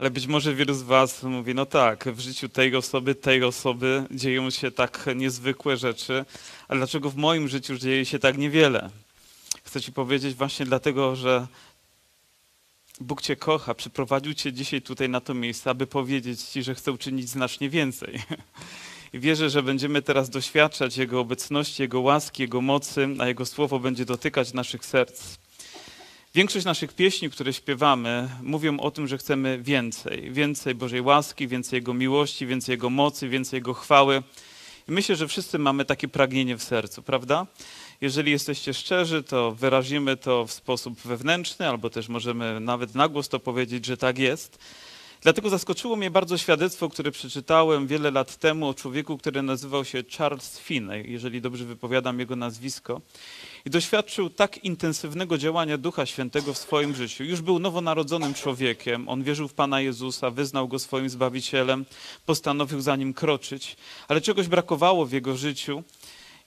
Ale być może wielu z Was mówi, no tak, w życiu tej osoby, tej osoby dzieją się tak niezwykłe rzeczy, ale dlaczego w moim życiu dzieje się tak niewiele? Chcę Ci powiedzieć właśnie dlatego, że Bóg Cię kocha, przyprowadził Cię dzisiaj tutaj na to miejsce, aby powiedzieć Ci, że chce uczynić znacznie więcej. I wierzę, że będziemy teraz doświadczać Jego obecności, Jego łaski, Jego mocy, a Jego słowo będzie dotykać naszych serc. Większość naszych pieśni, które śpiewamy, mówią o tym, że chcemy więcej. Więcej Bożej łaski, więcej Jego miłości, więcej Jego mocy, więcej Jego chwały. I myślę, że wszyscy mamy takie pragnienie w sercu, prawda? Jeżeli jesteście szczerzy, to wyrazimy to w sposób wewnętrzny, albo też możemy nawet na głos to powiedzieć, że tak jest. Dlatego zaskoczyło mnie bardzo świadectwo, które przeczytałem wiele lat temu o człowieku, który nazywał się Charles Finney, jeżeli dobrze wypowiadam jego nazwisko. I doświadczył tak intensywnego działania Ducha Świętego w swoim życiu. Już był nowonarodzonym człowiekiem, on wierzył w Pana Jezusa, wyznał go swoim Zbawicielem, postanowił za nim kroczyć, ale czegoś brakowało w jego życiu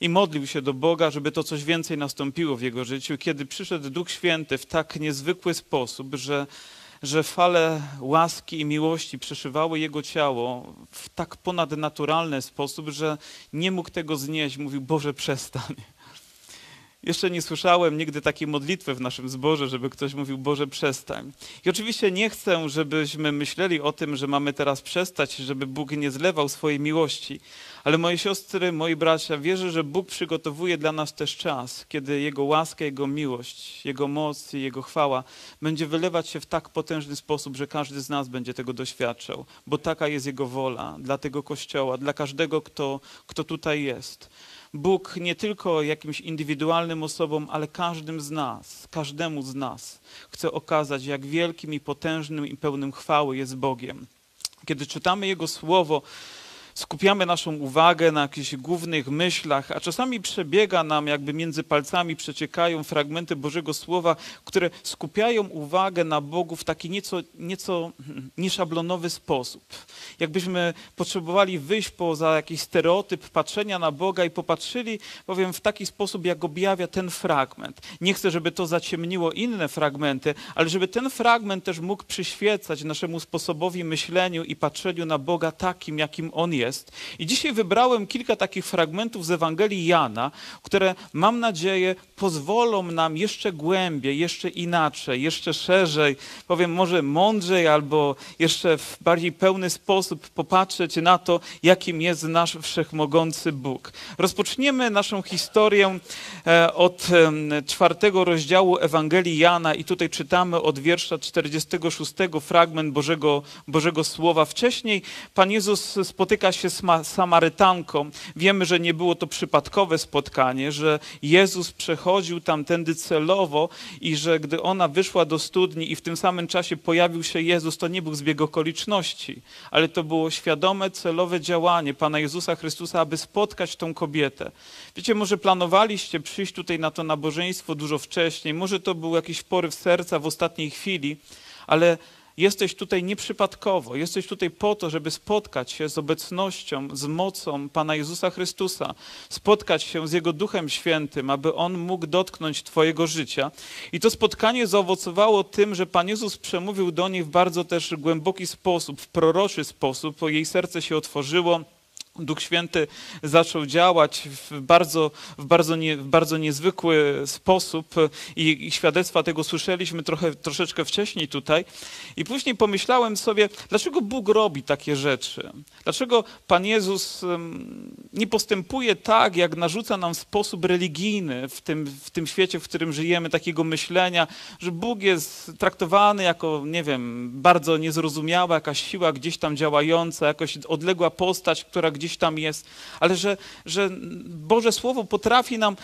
i modlił się do Boga, żeby to coś więcej nastąpiło w jego życiu. Kiedy przyszedł Duch Święty w tak niezwykły sposób, że że fale łaski i miłości przeszywały jego ciało w tak ponadnaturalny sposób, że nie mógł tego znieść. Mówił, Boże, przestań. Jeszcze nie słyszałem nigdy takiej modlitwy w naszym zborze, żeby ktoś mówił, Boże, przestań. I oczywiście nie chcę, żebyśmy myśleli o tym, że mamy teraz przestać, żeby Bóg nie zlewał swojej miłości. Ale moje siostry, moi bracia, wierzę, że Bóg przygotowuje dla nas też czas, kiedy Jego łaska, Jego miłość, Jego moc i Jego chwała będzie wylewać się w tak potężny sposób, że każdy z nas będzie tego doświadczał. Bo taka jest Jego wola dla tego Kościoła, dla każdego, kto, kto tutaj jest. Bóg nie tylko jakimś indywidualnym osobom, ale każdym z nas, każdemu z nas chce okazać, jak wielkim i potężnym i pełnym chwały jest Bogiem. Kiedy czytamy Jego słowo, skupiamy naszą uwagę na jakichś głównych myślach, a czasami przebiega nam, jakby między palcami przeciekają fragmenty Bożego Słowa, które skupiają uwagę na Bogu w taki nieco, nieco nieszablonowy sposób. Jakbyśmy potrzebowali wyjść poza jakiś stereotyp patrzenia na Boga i popatrzyli, powiem, w taki sposób, jak objawia ten fragment. Nie chcę, żeby to zaciemniło inne fragmenty, ale żeby ten fragment też mógł przyświecać naszemu sposobowi myśleniu i patrzeniu na Boga takim, jakim On jest jest. I dzisiaj wybrałem kilka takich fragmentów z Ewangelii Jana, które mam nadzieję pozwolą nam jeszcze głębiej, jeszcze inaczej, jeszcze szerzej, powiem może mądrzej albo jeszcze w bardziej pełny sposób popatrzeć na to, jakim jest nasz wszechmogący Bóg. Rozpoczniemy naszą historię e, od czwartego rozdziału Ewangelii Jana i tutaj czytamy od wiersza 46 fragment Bożego, Bożego Słowa. Wcześniej Pan Jezus spotyka się z Samarytanką. Wiemy, że nie było to przypadkowe spotkanie, że Jezus przechodził tamtędy celowo i że gdy ona wyszła do studni i w tym samym czasie pojawił się Jezus, to nie był zbieg okoliczności, ale to było świadome, celowe działanie Pana Jezusa Chrystusa, aby spotkać tą kobietę. Wiecie, może planowaliście przyjść tutaj na to nabożeństwo dużo wcześniej, może to był jakiś poryw serca w ostatniej chwili, ale Jesteś tutaj nieprzypadkowo, jesteś tutaj po to, żeby spotkać się z obecnością, z mocą Pana Jezusa Chrystusa, spotkać się z Jego Duchem Świętym, aby On mógł dotknąć Twojego życia. I to spotkanie zaowocowało tym, że Pan Jezus przemówił do niej w bardzo też głęboki sposób, w proroczy sposób, jej serce się otworzyło Duch Święty zaczął działać w bardzo, w bardzo, nie, w bardzo niezwykły sposób i, i, świadectwa tego słyszeliśmy trochę, troszeczkę wcześniej tutaj. I później pomyślałem sobie, dlaczego Bóg robi takie rzeczy? Dlaczego Pan Jezus nie postępuje tak, jak narzuca nam sposób religijny w tym, w tym świecie, w którym żyjemy, takiego myślenia, że Bóg jest traktowany jako, nie wiem, bardzo niezrozumiała jakaś siła gdzieś tam działająca, jakaś odległa postać, która gdzieś gdzieś tam jest, ale że, że Boże Słowo potrafi nam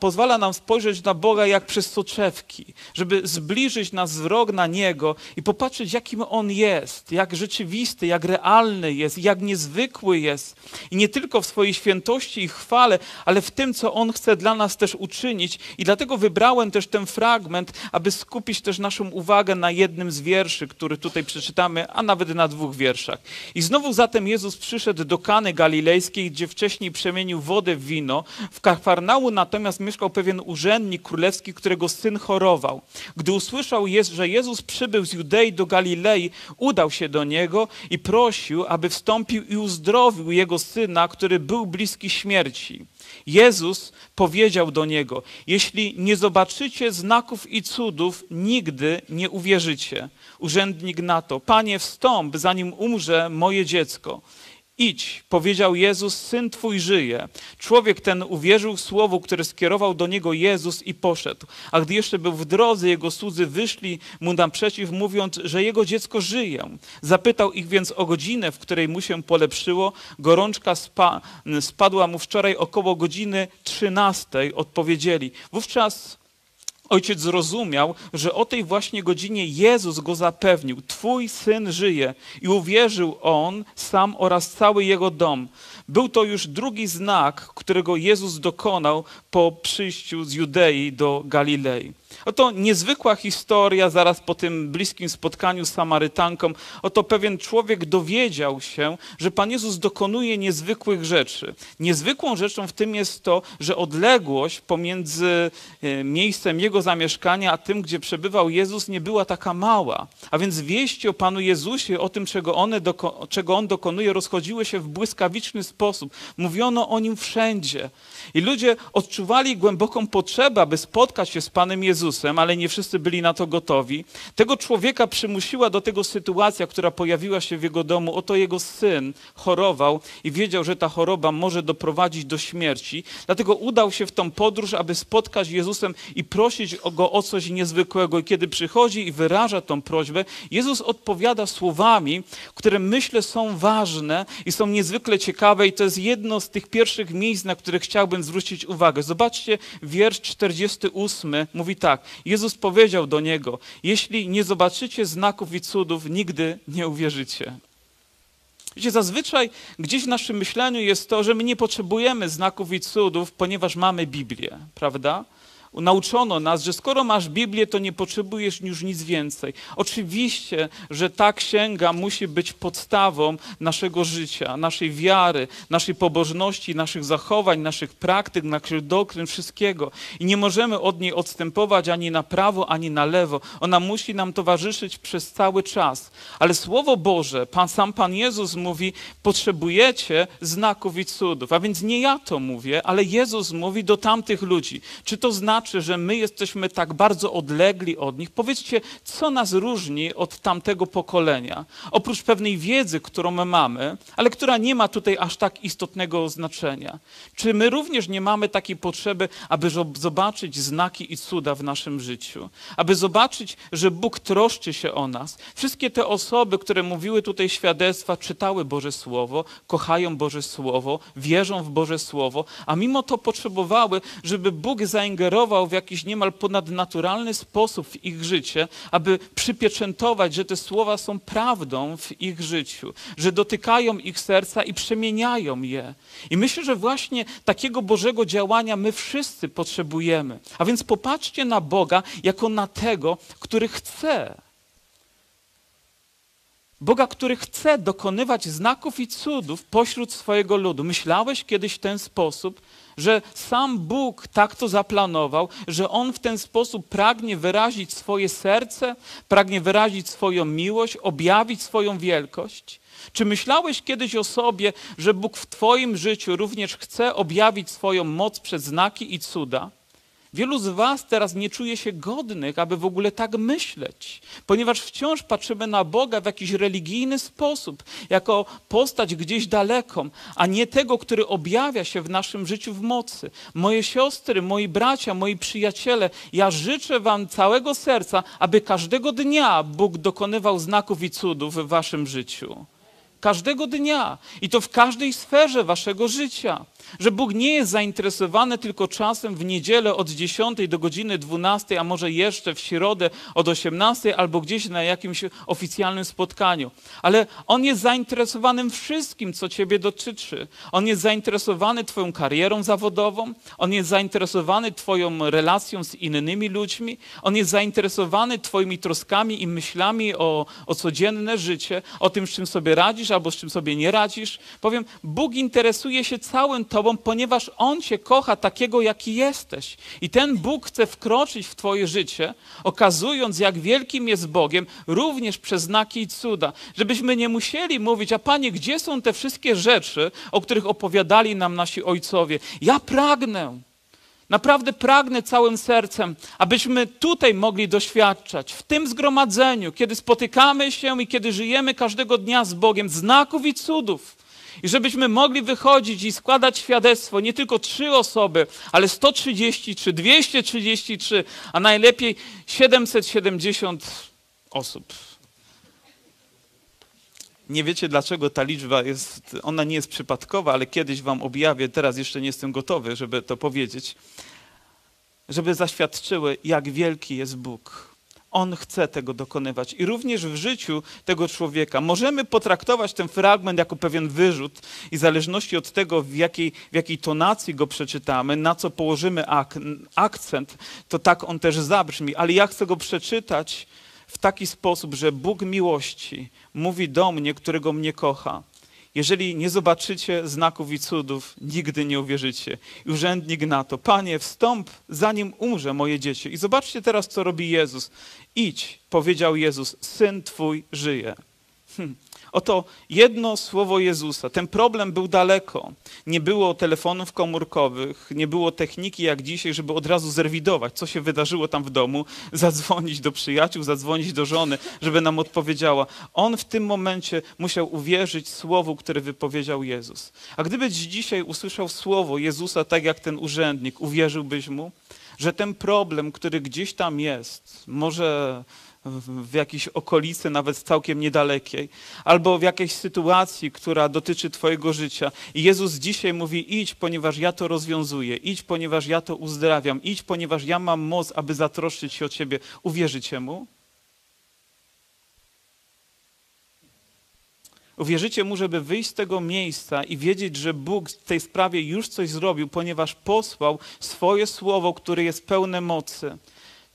pozwala nam spojrzeć na Boga jak przez soczewki, żeby zbliżyć nas wzrok na Niego i popatrzeć, jakim On jest, jak rzeczywisty, jak realny jest, jak niezwykły jest. I nie tylko w swojej świętości i chwale, ale w tym, co On chce dla nas też uczynić. I dlatego wybrałem też ten fragment, aby skupić też naszą uwagę na jednym z wierszy, który tutaj przeczytamy, a nawet na dwóch wierszach. I znowu zatem Jezus przyszedł do Kany Galilejskiej, gdzie wcześniej przemienił wodę w wino w Kafarnału natomiast mieszkał pewien urzędnik królewski, którego syn chorował. Gdy usłyszał, że Jezus przybył z Judei do Galilei, udał się do niego i prosił, aby wstąpił i uzdrowił jego syna, który był bliski śmierci. Jezus powiedział do niego: Jeśli nie zobaczycie znaków i cudów, nigdy nie uwierzycie. Urzędnik na to: Panie, wstąp, zanim umrze moje dziecko. Idź, powiedział Jezus, syn twój żyje. Człowiek ten uwierzył słowu, które skierował do niego Jezus i poszedł. A gdy jeszcze był w drodze, jego słudzy wyszli mu naprzeciw, mówiąc, że jego dziecko żyje. Zapytał ich więc o godzinę, w której mu się polepszyło. Gorączka spa spadła mu wczoraj około godziny trzynastej. Odpowiedzieli. Wówczas Ojciec zrozumiał, że o tej właśnie godzinie Jezus go zapewnił: Twój syn żyje. I uwierzył on sam oraz cały jego dom. Był to już drugi znak, którego Jezus dokonał po przyjściu z Judei do Galilei. Oto niezwykła historia zaraz po tym bliskim spotkaniu z Samarytanką. Oto pewien człowiek dowiedział się, że Pan Jezus dokonuje niezwykłych rzeczy. Niezwykłą rzeczą w tym jest to, że odległość pomiędzy e, miejscem jego zamieszkania a tym, gdzie przebywał Jezus, nie była taka mała. A więc wieści o Panu Jezusie, o tym, czego, one, czego On dokonuje, rozchodziły się w błyskawiczny sposób. Mówiono o Nim wszędzie. I ludzie odczuwali głęboką potrzebę, aby spotkać się z Panem Jezusem, ale nie wszyscy byli na to gotowi. Tego człowieka przymusiła do tego sytuacja, która pojawiła się w jego domu. Oto jego syn chorował i wiedział, że ta choroba może doprowadzić do śmierci. Dlatego udał się w tą podróż, aby spotkać Jezusem i prosić go o coś niezwykłego. I kiedy przychodzi i wyraża tą prośbę, Jezus odpowiada słowami, które myślę są ważne i są niezwykle ciekawe. I to jest jedno z tych pierwszych miejsc, na które chciałbym zwrócić uwagę. Zobaczcie, wiersz 48 mówi tak. Jezus powiedział do niego: Jeśli nie zobaczycie znaków i cudów, nigdy nie uwierzycie. Wiecie, zazwyczaj gdzieś w naszym myśleniu jest to, że my nie potrzebujemy znaków i cudów, ponieważ mamy Biblię, prawda? Nauczono nas, że skoro masz Biblię, to nie potrzebujesz już nic więcej. Oczywiście, że ta księga musi być podstawą naszego życia, naszej wiary, naszej pobożności, naszych zachowań, naszych praktyk, naszych doktryn, wszystkiego. I nie możemy od niej odstępować ani na prawo, ani na lewo. Ona musi nam towarzyszyć przez cały czas. Ale Słowo Boże, Pan, sam Pan Jezus mówi, potrzebujecie znaków i cudów. A więc nie ja to mówię, ale Jezus mówi do tamtych ludzi. Czy to znaczy, znaczy, że my jesteśmy tak bardzo odlegli od nich. Powiedzcie, co nas różni od tamtego pokolenia? Oprócz pewnej wiedzy, którą my mamy, ale która nie ma tutaj aż tak istotnego znaczenia. Czy my również nie mamy takiej potrzeby, aby zobaczyć znaki i cuda w naszym życiu? Aby zobaczyć, że Bóg troszczy się o nas. Wszystkie te osoby, które mówiły tutaj świadectwa, czytały Boże Słowo, kochają Boże Słowo, wierzą w Boże Słowo, a mimo to potrzebowały, żeby Bóg zaingerował w jakiś niemal ponadnaturalny sposób w ich życie, aby przypieczętować, że te słowa są prawdą w ich życiu, że dotykają ich serca i przemieniają je. I myślę, że właśnie takiego Bożego działania my wszyscy potrzebujemy. A więc popatrzcie na Boga jako na tego, który chce. Boga, który chce dokonywać znaków i cudów pośród swojego ludu. Myślałeś kiedyś w ten sposób, że sam Bóg tak to zaplanował, że On w ten sposób pragnie wyrazić swoje serce, pragnie wyrazić swoją miłość, objawić swoją wielkość? Czy myślałeś kiedyś o sobie, że Bóg w Twoim życiu również chce objawić swoją moc przez znaki i cuda? Wielu z Was teraz nie czuje się godnych, aby w ogóle tak myśleć, ponieważ wciąż patrzymy na Boga w jakiś religijny sposób, jako postać gdzieś daleką, a nie tego, który objawia się w naszym życiu w mocy. Moje siostry, moi bracia, moi przyjaciele, ja życzę Wam całego serca, aby każdego dnia Bóg dokonywał znaków i cudów w Waszym życiu. Każdego dnia i to w każdej sferze Waszego życia że Bóg nie jest zainteresowany tylko czasem w niedzielę od 10 do godziny 12, a może jeszcze w środę od 18 albo gdzieś na jakimś oficjalnym spotkaniu. Ale On jest zainteresowany wszystkim, co Ciebie dotyczy. On jest zainteresowany Twoją karierą zawodową, On jest zainteresowany Twoją relacją z innymi ludźmi, On jest zainteresowany Twoimi troskami i myślami o, o codzienne życie, o tym, z czym sobie radzisz albo z czym sobie nie radzisz. Powiem, Bóg interesuje się całym Tobą, ponieważ On Cię kocha takiego, jaki jesteś. I ten Bóg chce wkroczyć w Twoje życie, okazując, jak wielkim jest Bogiem, również przez znaki i cuda. Żebyśmy nie musieli mówić, a Panie, gdzie są te wszystkie rzeczy, o których opowiadali nam nasi ojcowie? Ja pragnę. Naprawdę pragnę całym sercem, abyśmy tutaj mogli doświadczać, w tym zgromadzeniu, kiedy spotykamy się i kiedy żyjemy każdego dnia z Bogiem, znaków i cudów. I żebyśmy mogli wychodzić i składać świadectwo, nie tylko trzy osoby, ale 133, 233, a najlepiej 770 osób. Nie wiecie, dlaczego ta liczba jest, ona nie jest przypadkowa, ale kiedyś wam objawię, teraz jeszcze nie jestem gotowy, żeby to powiedzieć, żeby zaświadczyły, jak wielki jest Bóg. On chce tego dokonywać. I również w życiu tego człowieka możemy potraktować ten fragment jako pewien wyrzut i w zależności od tego, w jakiej, w jakiej tonacji go przeczytamy, na co położymy ak akcent, to tak on też zabrzmi. Ale ja chcę go przeczytać w taki sposób, że Bóg miłości mówi do mnie, którego mnie kocha. Jeżeli nie zobaczycie znaków i cudów, nigdy nie uwierzycie. I urzędnik na to, Panie, wstąp, zanim umrze moje dziecię. I zobaczcie teraz, co robi Jezus. Idź, powiedział Jezus, syn Twój żyje. Hm. Oto jedno słowo Jezusa. Ten problem był daleko. Nie było telefonów komórkowych, nie było techniki jak dzisiaj, żeby od razu zrewidować, co się wydarzyło tam w domu, zadzwonić do przyjaciół, zadzwonić do żony, żeby nam odpowiedziała. On w tym momencie musiał uwierzyć słowu, które wypowiedział Jezus. A gdybyś dzisiaj usłyszał słowo Jezusa tak jak ten urzędnik, uwierzyłbyś mu, że ten problem, który gdzieś tam jest, może w jakiejś okolicy, nawet całkiem niedalekiej, albo w jakiejś sytuacji, która dotyczy Twojego życia. I Jezus dzisiaj mówi: idź, ponieważ ja to rozwiązuję, idź, ponieważ ja to uzdrawiam, idź, ponieważ ja mam moc, aby zatroszczyć się o Ciebie. Uwierzycie Mu? Uwierzycie Mu, żeby wyjść z tego miejsca i wiedzieć, że Bóg w tej sprawie już coś zrobił, ponieważ posłał swoje słowo, które jest pełne mocy.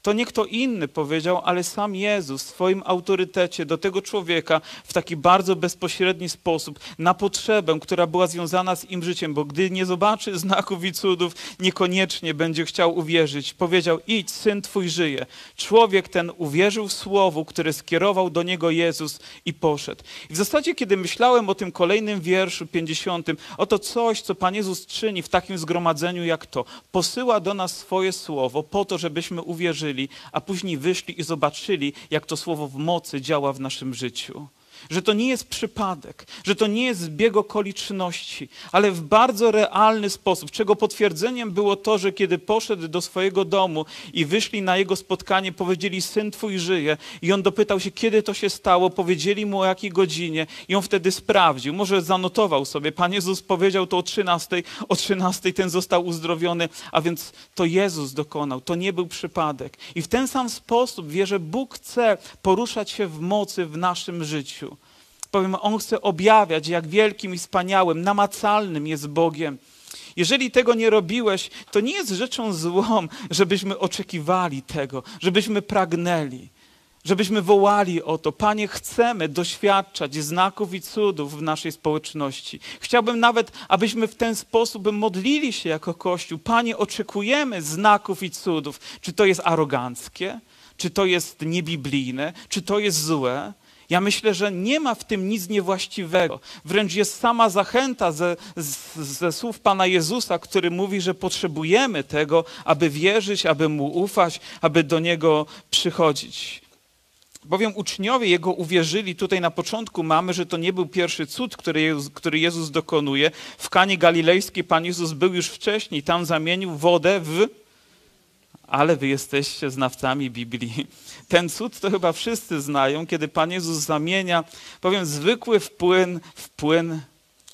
To nie kto inny powiedział, ale sam Jezus w swoim autorytecie do tego człowieka w taki bardzo bezpośredni sposób, na potrzebę, która była związana z im życiem, bo gdy nie zobaczy znaków i cudów, niekoniecznie będzie chciał uwierzyć. Powiedział: Idź, syn twój żyje. Człowiek ten uwierzył w słowo, które skierował do niego Jezus i poszedł. I w zasadzie, kiedy myślałem o tym kolejnym wierszu 50, oto coś, co Pan Jezus czyni w takim zgromadzeniu jak to, posyła do nas swoje słowo po to, żebyśmy uwierzyli a później wyszli i zobaczyli, jak to słowo w mocy działa w naszym życiu że to nie jest przypadek, że to nie jest zbieg okoliczności, ale w bardzo realny sposób, czego potwierdzeniem było to, że kiedy poszedł do swojego domu i wyszli na jego spotkanie, powiedzieli, syn twój żyje i on dopytał się, kiedy to się stało, powiedzieli mu o jakiej godzinie i on wtedy sprawdził, może zanotował sobie, Pan Jezus powiedział to o 13, o 13 ten został uzdrowiony, a więc to Jezus dokonał, to nie był przypadek. I w ten sam sposób wierzę, Bóg chce poruszać się w mocy w naszym życiu. Powiem, On chce objawiać, jak wielkim i wspaniałym, namacalnym jest Bogiem. Jeżeli tego nie robiłeś, to nie jest rzeczą złą, żebyśmy oczekiwali tego, żebyśmy pragnęli, żebyśmy wołali o to. Panie, chcemy doświadczać znaków i cudów w naszej społeczności. Chciałbym nawet, abyśmy w ten sposób modlili się jako Kościół. Panie, oczekujemy znaków i cudów. Czy to jest aroganckie? Czy to jest niebiblijne? Czy to jest złe? Ja myślę, że nie ma w tym nic niewłaściwego. Wręcz jest sama zachęta ze, ze słów Pana Jezusa, który mówi, że potrzebujemy tego, aby wierzyć, aby Mu ufać, aby do Niego przychodzić. Bowiem uczniowie Jego uwierzyli, tutaj na początku mamy, że to nie był pierwszy cud, który Jezus, który Jezus dokonuje. W Kanie Galilejskiej Pan Jezus był już wcześniej, tam zamienił wodę w... Ale wy jesteście znawcami Biblii. Ten cud to chyba wszyscy znają, kiedy Pan Jezus zamienia, powiem, zwykły w płyn, w płyn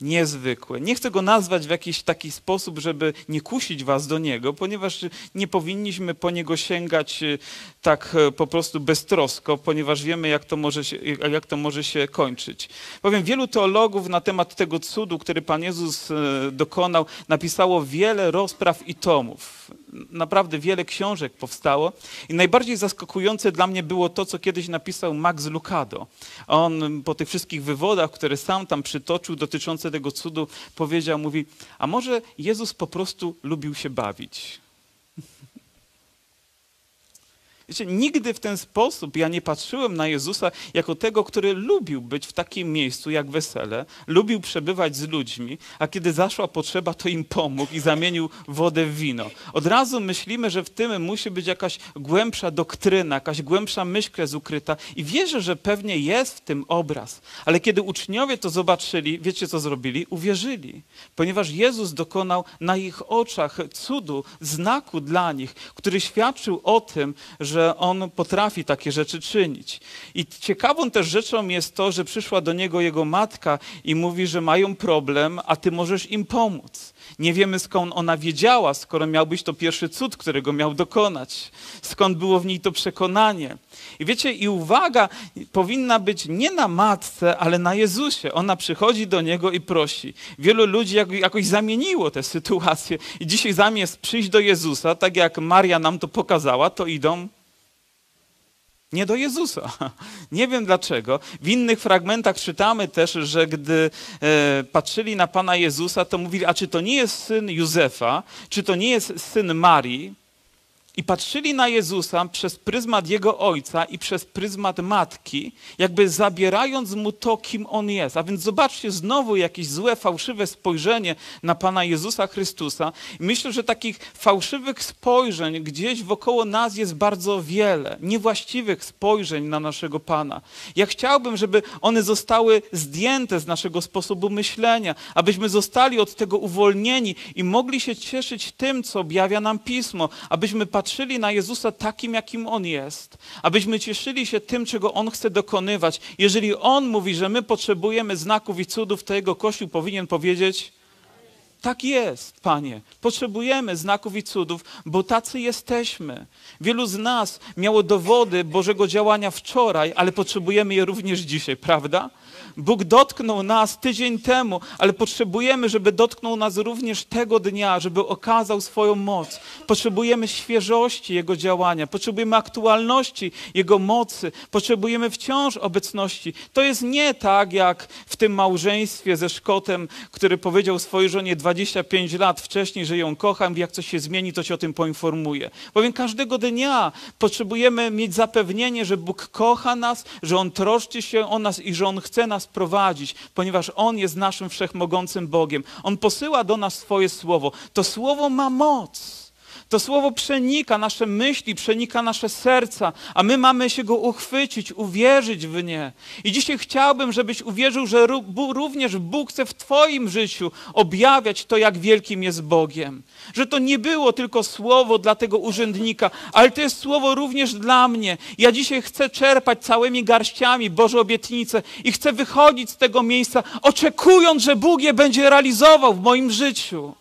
niezwykły. Nie chcę go nazwać w jakiś taki sposób, żeby nie kusić was do niego, ponieważ nie powinniśmy po niego sięgać e, tak e, po prostu beztrosko, ponieważ wiemy, jak to może się, jak to może się kończyć. Powiem, wielu teologów na temat tego cudu, który Pan Jezus e, dokonał, napisało wiele rozpraw i tomów naprawdę wiele książek powstało i najbardziej zaskakujące dla mnie było to, co kiedyś napisał Max Lucado. On po tych wszystkich wywodach, które sam tam przytoczył dotyczące tego cudu powiedział, mówi, a może Jezus po prostu lubił się bawić. Wiecie, nigdy w ten sposób ja nie patrzyłem na Jezusa jako tego, który lubił być w takim miejscu jak wesele, lubił przebywać z ludźmi, a kiedy zaszła potrzeba, to im pomógł i zamienił wodę w wino. Od razu myślimy, że w tym musi być jakaś głębsza doktryna, jakaś głębsza myśl jest ukryta i wierzę, że pewnie jest w tym obraz. Ale kiedy uczniowie to zobaczyli, wiecie co zrobili? Uwierzyli, ponieważ Jezus dokonał na ich oczach cudu, znaku dla nich, który świadczył o tym, że że on potrafi takie rzeczy czynić. I ciekawą też rzeczą jest to, że przyszła do niego jego matka i mówi, że mają problem, a ty możesz im pomóc. Nie wiemy skąd ona wiedziała, skoro miał być to pierwszy cud, którego miał dokonać. Skąd było w niej to przekonanie. I wiecie, i uwaga powinna być nie na matce, ale na Jezusie. Ona przychodzi do niego i prosi. Wielu ludzi jakoś zamieniło tę sytuację. I dzisiaj zamiast przyjść do Jezusa, tak jak Maria nam to pokazała, to idą nie do Jezusa. Nie wiem dlaczego. W innych fragmentach czytamy też, że gdy e, patrzyli na Pana Jezusa, to mówili, a czy to nie jest syn Józefa, czy to nie jest syn Marii? I patrzyli na Jezusa przez pryzmat Jego Ojca i przez pryzmat Matki, jakby zabierając Mu to, kim On jest. A więc zobaczcie znowu jakieś złe, fałszywe spojrzenie na Pana Jezusa Chrystusa. Myślę, że takich fałszywych spojrzeń gdzieś wokoło nas jest bardzo wiele. Niewłaściwych spojrzeń na naszego Pana. Ja chciałbym, żeby one zostały zdjęte z naszego sposobu myślenia, abyśmy zostali od tego uwolnieni i mogli się cieszyć tym, co objawia nam Pismo, abyśmy patrzyli patrzyli na Jezusa takim, jakim On jest, abyśmy cieszyli się tym, czego On chce dokonywać. Jeżeli On mówi, że my potrzebujemy znaków i cudów, to Jego Kościół powinien powiedzieć, tak jest, Panie. Potrzebujemy znaków i cudów, bo tacy jesteśmy. Wielu z nas miało dowody Bożego działania wczoraj, ale potrzebujemy je również dzisiaj, prawda? Bóg dotknął nas tydzień temu, ale potrzebujemy, żeby dotknął nas również tego dnia, żeby okazał swoją moc. Potrzebujemy świeżości Jego działania, potrzebujemy aktualności Jego mocy, potrzebujemy wciąż obecności. To jest nie tak jak w tym małżeństwie ze Szkotem, który powiedział swojej żonie 25 lat wcześniej, że ją kocham, jak coś się zmieni, to cię o tym poinformuję. Bowiem każdego dnia potrzebujemy mieć zapewnienie, że Bóg kocha nas, że On troszczy się o nas i że On chce nas prowadzić, ponieważ On jest naszym wszechmogącym Bogiem. On posyła do nas swoje słowo. To słowo ma moc. To słowo przenika nasze myśli, przenika nasze serca, a my mamy się go uchwycić, uwierzyć w nie. I dzisiaj chciałbym, żebyś uwierzył, że również Bóg chce w Twoim życiu objawiać to, jak wielkim jest Bogiem. Że to nie było tylko słowo dla tego urzędnika, ale to jest słowo również dla mnie. Ja dzisiaj chcę czerpać całymi garściami Boże obietnice i chcę wychodzić z tego miejsca, oczekując, że Bóg je będzie realizował w moim życiu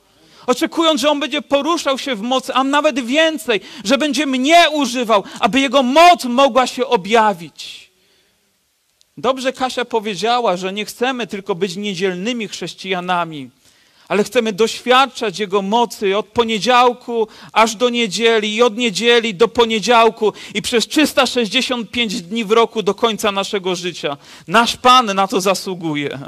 oczekując, że On będzie poruszał się w mocy, a nawet więcej, że będzie mnie używał, aby Jego moc mogła się objawić. Dobrze Kasia powiedziała, że nie chcemy tylko być niedzielnymi chrześcijanami, ale chcemy doświadczać Jego mocy od poniedziałku aż do niedzieli i od niedzieli do poniedziałku i przez 365 dni w roku do końca naszego życia. Nasz Pan na to zasługuje.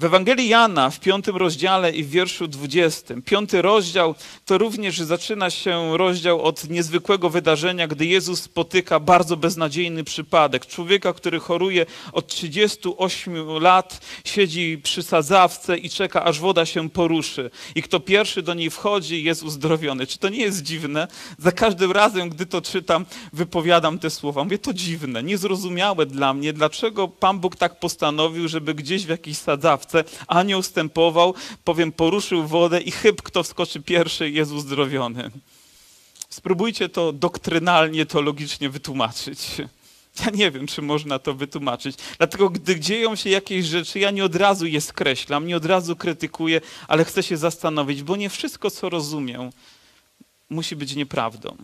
W Ewangelii Jana w piątym rozdziale i w wierszu dwudziestym. Piąty rozdział to również zaczyna się rozdział od niezwykłego wydarzenia, gdy Jezus spotyka bardzo beznadziejny przypadek. Człowieka, który choruje od 38 lat, siedzi przy sadzawce i czeka, aż woda się poruszy. I kto pierwszy do niej wchodzi, jest uzdrowiony. Czy to nie jest dziwne? Za każdym razem, gdy to czytam, wypowiadam te słowa. Mówię, to dziwne, niezrozumiałe dla mnie, dlaczego Pan Bóg tak postanowił, żeby gdzieś w jakiejś sadzawce ławce, anioł stępował, powiem, poruszył wodę i chyb, kto wskoczy pierwszy, jest uzdrowiony. Spróbujcie to doktrynalnie, to logicznie wytłumaczyć. Ja nie wiem, czy można to wytłumaczyć. Dlatego, gdy dzieją się jakieś rzeczy, ja nie od razu je skreślam, nie od razu krytykuję, ale chcę się zastanowić, bo nie wszystko, co rozumiem, musi być nieprawdą.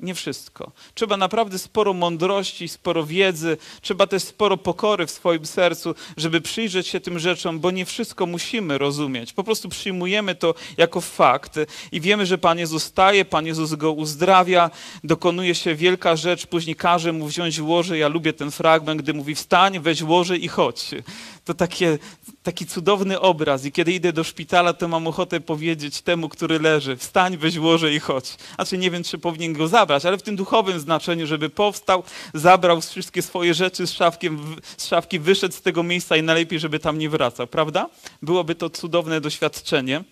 Nie wszystko. Trzeba naprawdę sporo mądrości, sporo wiedzy, trzeba też sporo pokory w swoim sercu, żeby przyjrzeć się tym rzeczom, bo nie wszystko musimy rozumieć. Po prostu przyjmujemy to jako fakt i wiemy, że Pan Jezus staje, Pan Jezus go uzdrawia, dokonuje się wielka rzecz, później każe mu wziąć łoże. Ja lubię ten fragment, gdy mówi wstań, weź łoże i chodź. To takie, taki cudowny obraz i kiedy idę do szpitala, to mam ochotę powiedzieć temu, który leży, wstań, weź łoże i chodź. Znaczy nie wiem, czy powinien go zabrać, ale w tym duchowym znaczeniu, żeby powstał, zabrał wszystkie swoje rzeczy z, szafkiem, z szafki, wyszedł z tego miejsca i najlepiej, żeby tam nie wracał, prawda? Byłoby to cudowne doświadczenie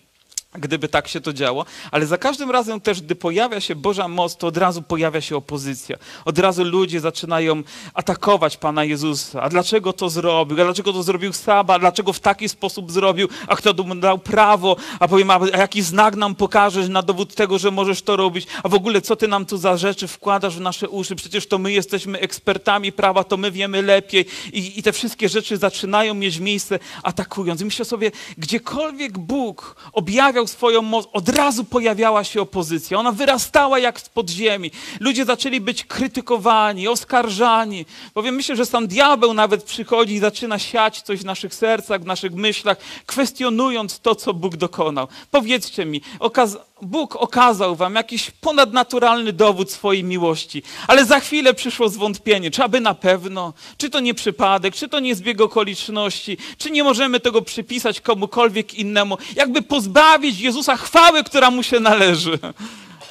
gdyby tak się to działo, ale za każdym razem też, gdy pojawia się Boża moc, to od razu pojawia się opozycja. Od razu ludzie zaczynają atakować Pana Jezusa. A dlaczego to zrobił? A dlaczego to zrobił Saba? A dlaczego w taki sposób zrobił? A kto mu dał prawo? A powiem, a jaki znak nam pokażesz na dowód tego, że możesz to robić? A w ogóle co ty nam tu za rzeczy wkładasz w nasze uszy? Przecież to my jesteśmy ekspertami prawa, to my wiemy lepiej. I, i te wszystkie rzeczy zaczynają mieć miejsce atakując. I myślę sobie, gdziekolwiek Bóg objawiał swoją moc, od razu pojawiała się opozycja. Ona wyrastała jak z podziemi. Ludzie zaczęli być krytykowani, oskarżani. Bowiem myślę, że sam diabeł nawet przychodzi i zaczyna siać coś w naszych sercach, w naszych myślach, kwestionując to, co Bóg dokonał. Powiedzcie mi, okaz Bóg okazał wam jakiś ponadnaturalny dowód swojej miłości, ale za chwilę przyszło zwątpienie, czy aby na pewno, czy to nie przypadek, czy to nie zbieg okoliczności, czy nie możemy tego przypisać komukolwiek innemu, jakby pozbawić Jezusa chwały, która mu się należy.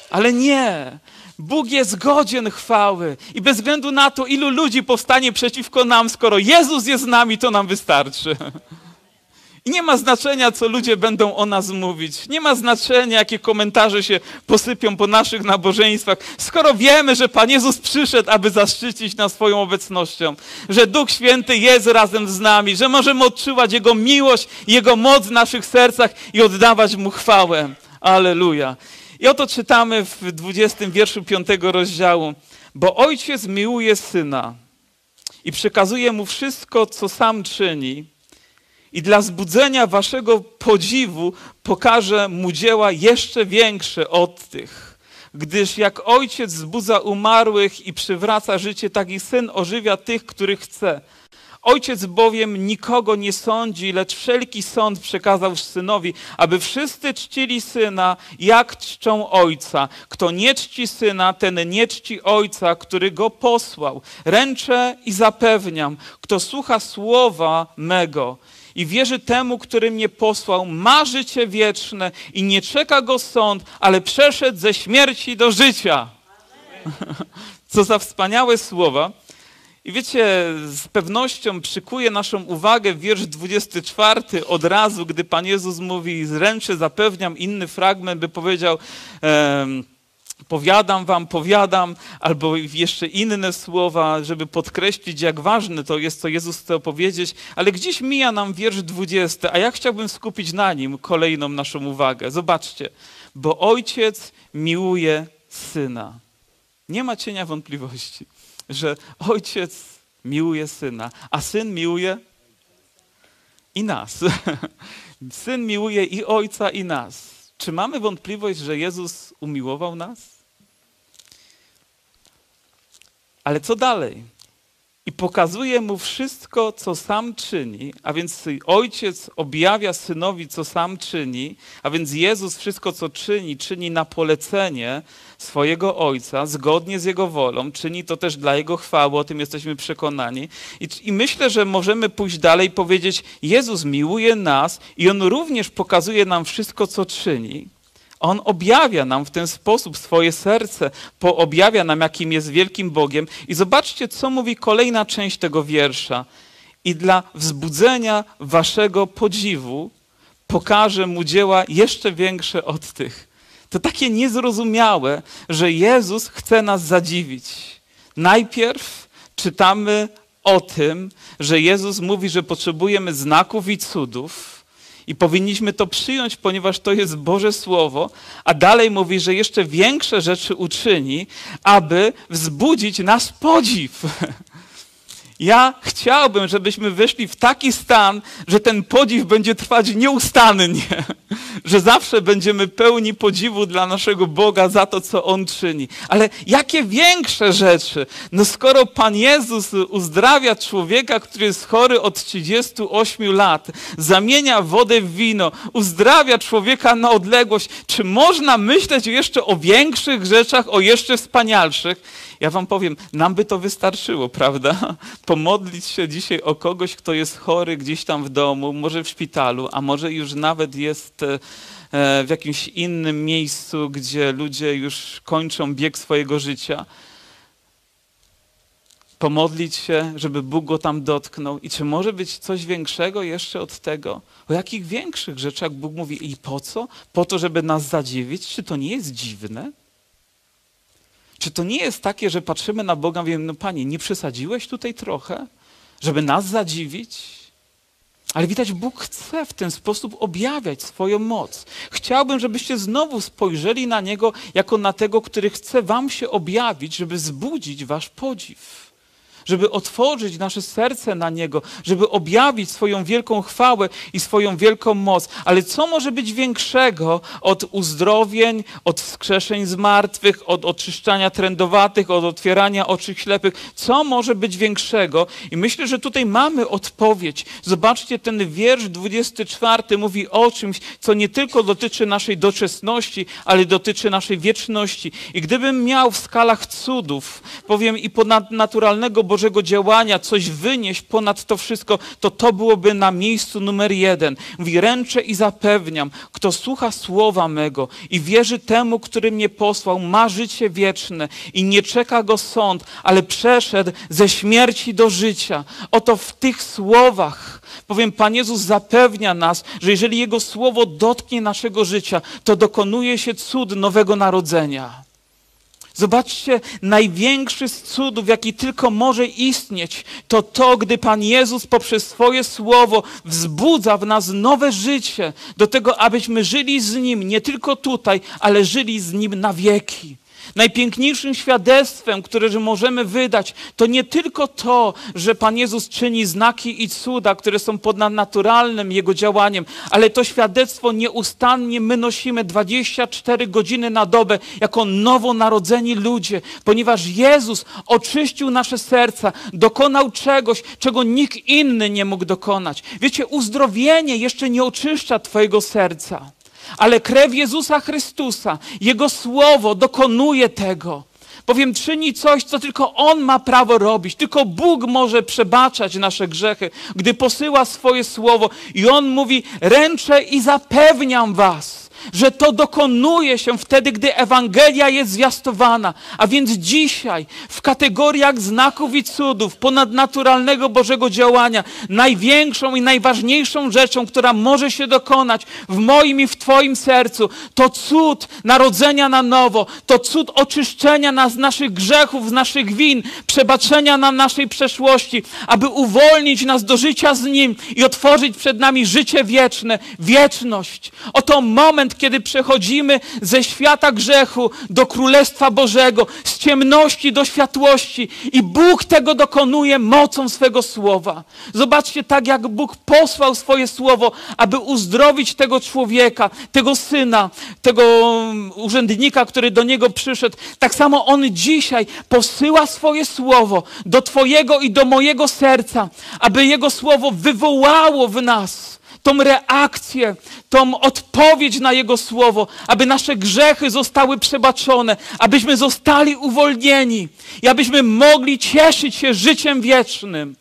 Ale nie. Bóg jest godzien chwały. I bez względu na to, ilu ludzi powstanie przeciwko nam, skoro Jezus jest z nami, to nam wystarczy. I nie ma znaczenia, co ludzie będą o nas mówić. Nie ma znaczenia, jakie komentarze się posypią po naszych nabożeństwach, skoro wiemy, że Pan Jezus przyszedł, aby zaszczycić nas swoją obecnością, że Duch Święty jest razem z nami, że możemy odczuwać Jego miłość, Jego moc w naszych sercach i oddawać Mu chwałę. Aleluja. I oto czytamy w 20 wierszu 5 rozdziału. Bo ojciec miłuje syna i przekazuje mu wszystko, co sam czyni i dla zbudzenia waszego podziwu pokażę mu dzieła jeszcze większe od tych. Gdyż jak ojciec zbudza umarłych i przywraca życie, tak i syn ożywia tych, których chce. Ojciec bowiem nikogo nie sądzi, lecz wszelki sąd przekazał synowi, aby wszyscy czcili syna, jak czczą ojca. Kto nie czci syna, ten nie czci ojca, który go posłał. Ręczę i zapewniam, kto słucha słowa mego i wierzy temu, który mnie posłał, ma życie wieczne i nie czeka go sąd, ale przeszedł ze śmierci do życia. Co za wspaniałe słowa. I wiecie, z pewnością przykuje naszą uwagę wiersz 24 od razu, gdy Pan Jezus mówi, zręczy zapewniam, inny fragment by powiedział, um, powiadam wam, powiadam, albo jeszcze inne słowa, żeby podkreślić, jak ważne to jest, co Jezus chce opowiedzieć, ale gdzieś mija nam wiersz 20, a ja chciałbym skupić na nim kolejną naszą uwagę. Zobaczcie, bo ojciec miłuje syna. Nie ma cienia wątpliwości, że ojciec miłuje syna, a syn miłuje i nas. Syn miłuje i ojca, i nas. Czy mamy wątpliwość, że Jezus umiłował nas? Ale co dalej? I pokazuje mu wszystko, co sam czyni, a więc ojciec objawia synowi, co sam czyni, a więc Jezus wszystko, co czyni, czyni na polecenie swojego ojca, zgodnie z jego wolą, czyni to też dla jego chwały, o tym jesteśmy przekonani. I, I, myślę, że możemy pójść dalej i powiedzieć: Jezus miłuje nas i on również pokazuje nam wszystko, co czyni. On objawia nam w ten sposób swoje serce, objawia nam, jakim jest wielkim Bogiem. I zobaczcie, co mówi kolejna część tego wiersza. I dla wzbudzenia waszego podziwu pokaże mu dzieła jeszcze większe od tych. To takie niezrozumiałe, że Jezus chce nas zadziwić. Najpierw czytamy o tym, że Jezus mówi, że potrzebujemy znaków i cudów i powinniśmy to przyjąć, ponieważ to jest Boże Słowo, a dalej mówi, że jeszcze większe rzeczy uczyni, aby wzbudzić nasz podziw. Ja chciałbym, żebyśmy weszli w taki stan, że ten podziw będzie trwać nieustannie, że zawsze będziemy pełni podziwu dla naszego Boga za to, co On czyni. Ale jakie większe rzeczy? No skoro Pan Jezus uzdrawia człowieka, który jest chory od 38 lat, zamienia wodę w wino, uzdrawia człowieka na odległość, czy można myśleć jeszcze o większych rzeczach, o jeszcze wspanialszych? Ja wam powiem, nam by to wystarczyło, prawda? Pomodlić się dzisiaj o kogoś, kto jest chory gdzieś tam w domu, może w szpitalu, a może już nawet jest e, w jakimś innym miejscu, gdzie ludzie już kończą bieg swojego życia. Pomodlić się, żeby Bóg go tam dotknął. I czy może być coś większego jeszcze od tego? O jakich większych rzeczach Bóg mówi i po co? Po to, żeby nas zadziwić? Czy to nie jest dziwne? Czy to nie jest takie, że patrzymy na Boga i mówimy, no Panie, nie przesadziłeś tutaj trochę, żeby nas zadziwić? Ale widać, Bóg chce w ten sposób objawiać swoją moc. Chciałbym, żebyście znowu spojrzeli na Niego jako na tego, który chce Wam się objawić, żeby zbudzić Wasz podziw żeby otworzyć nasze serce na Niego, żeby objawić swoją wielką chwałę i swoją wielką moc. Ale co może być większego od uzdrowień, od wskrzeszeń z martwych, od oczyszczania trędowatych, od otwierania oczy ślepych? Co może być większego? I myślę, że tutaj mamy odpowiedź. Zobaczcie, ten wiersz 24 mówi o czymś, co nie tylko dotyczy naszej doczesności, ale dotyczy naszej wieczności. I gdybym miał w skalach cudów, powiem i ponadnaturalnego Bożego Bożego działania coś wynieść ponad to wszystko, to to byłoby na miejscu numer jeden. Mówi, ręczę i zapewniam, kto słucha słowa mego i wierzy temu, który mnie posłał, ma życie wieczne i nie czeka go sąd, ale przeszedł ze śmierci do życia. Oto w tych słowach Powiem, Pan Jezus zapewnia nas, że jeżeli Jego słowo dotknie naszego życia, to dokonuje się cud nowego narodzenia. Zobaczcie, największy z cudów, jaki tylko może istnieć, to to, gdy Pan Jezus poprzez swoje słowo wzbudza w nas nowe życie, do tego, abyśmy żyli z Nim nie tylko tutaj, ale żyli z Nim na wieki. Najpiękniejszym świadectwem, które możemy wydać, to nie tylko to, że Pan Jezus czyni znaki i cuda, które są ponadnaturalnym Jego działaniem, ale to świadectwo nieustannie my nosimy 24 godziny na dobę jako nowonarodzeni ludzie, ponieważ Jezus oczyścił nasze serca, dokonał czegoś, czego nikt inny nie mógł dokonać. Wiecie, uzdrowienie jeszcze nie oczyszcza Twojego serca ale krew Jezusa Chrystusa, Jego słowo dokonuje tego. Bowiem czyni coś, co tylko On ma prawo robić. Tylko Bóg może przebaczać nasze grzechy, gdy posyła swoje słowo. I On mówi: Ręczę i zapewniam Was że to dokonuje się wtedy, gdy Ewangelia jest zwiastowana. A więc dzisiaj, w kategoriach znaków i cudów, ponadnaturalnego Bożego działania, największą i najważniejszą rzeczą, która może się dokonać w moim i w Twoim sercu, to cud narodzenia na nowo, to cud oczyszczenia nas z naszych grzechów, z naszych win, przebaczenia nam naszej przeszłości, aby uwolnić nas do życia z Nim i otworzyć przed nami życie wieczne, wieczność. Oto moment, kiedy przechodzimy ze świata grzechu do Królestwa Bożego, z ciemności do światłości i Bóg tego dokonuje mocą swego słowa. Zobaczcie, tak jak Bóg posłał swoje słowo, aby uzdrowić tego człowieka, tego syna, tego urzędnika, który do niego przyszedł, tak samo On dzisiaj posyła swoje słowo do Twojego i do mojego serca, aby Jego słowo wywołało w nas tą reakcję, tą odpowiedź na Jego słowo, aby nasze grzechy zostały przebaczone, abyśmy zostali uwolnieni i abyśmy mogli cieszyć się życiem wiecznym.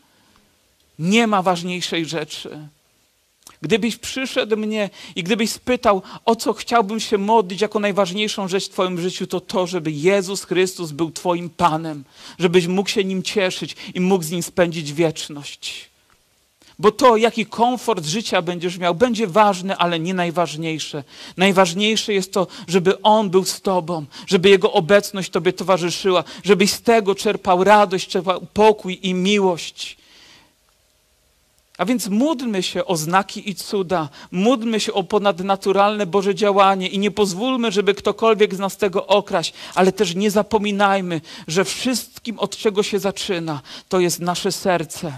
Nie ma ważniejszej rzeczy. Gdybyś przyszedł mnie i gdybyś spytał, o co chciałbym się modlić jako najważniejszą rzecz w Twoim życiu, to to, żeby Jezus Chrystus był Twoim Panem, żebyś mógł się Nim cieszyć i mógł z Nim spędzić wieczność. Bo to, jaki komfort życia będziesz miał, będzie ważne, ale nie najważniejsze. Najważniejsze jest to, żeby On był z Tobą, żeby Jego obecność Tobie towarzyszyła, żebyś z tego czerpał radość, czerpał pokój i miłość. A więc módlmy się o znaki i cuda, módlmy się o ponadnaturalne Boże działanie i nie pozwólmy, żeby ktokolwiek z nas tego okraść, ale też nie zapominajmy, że wszystkim od czego się zaczyna, to jest nasze serce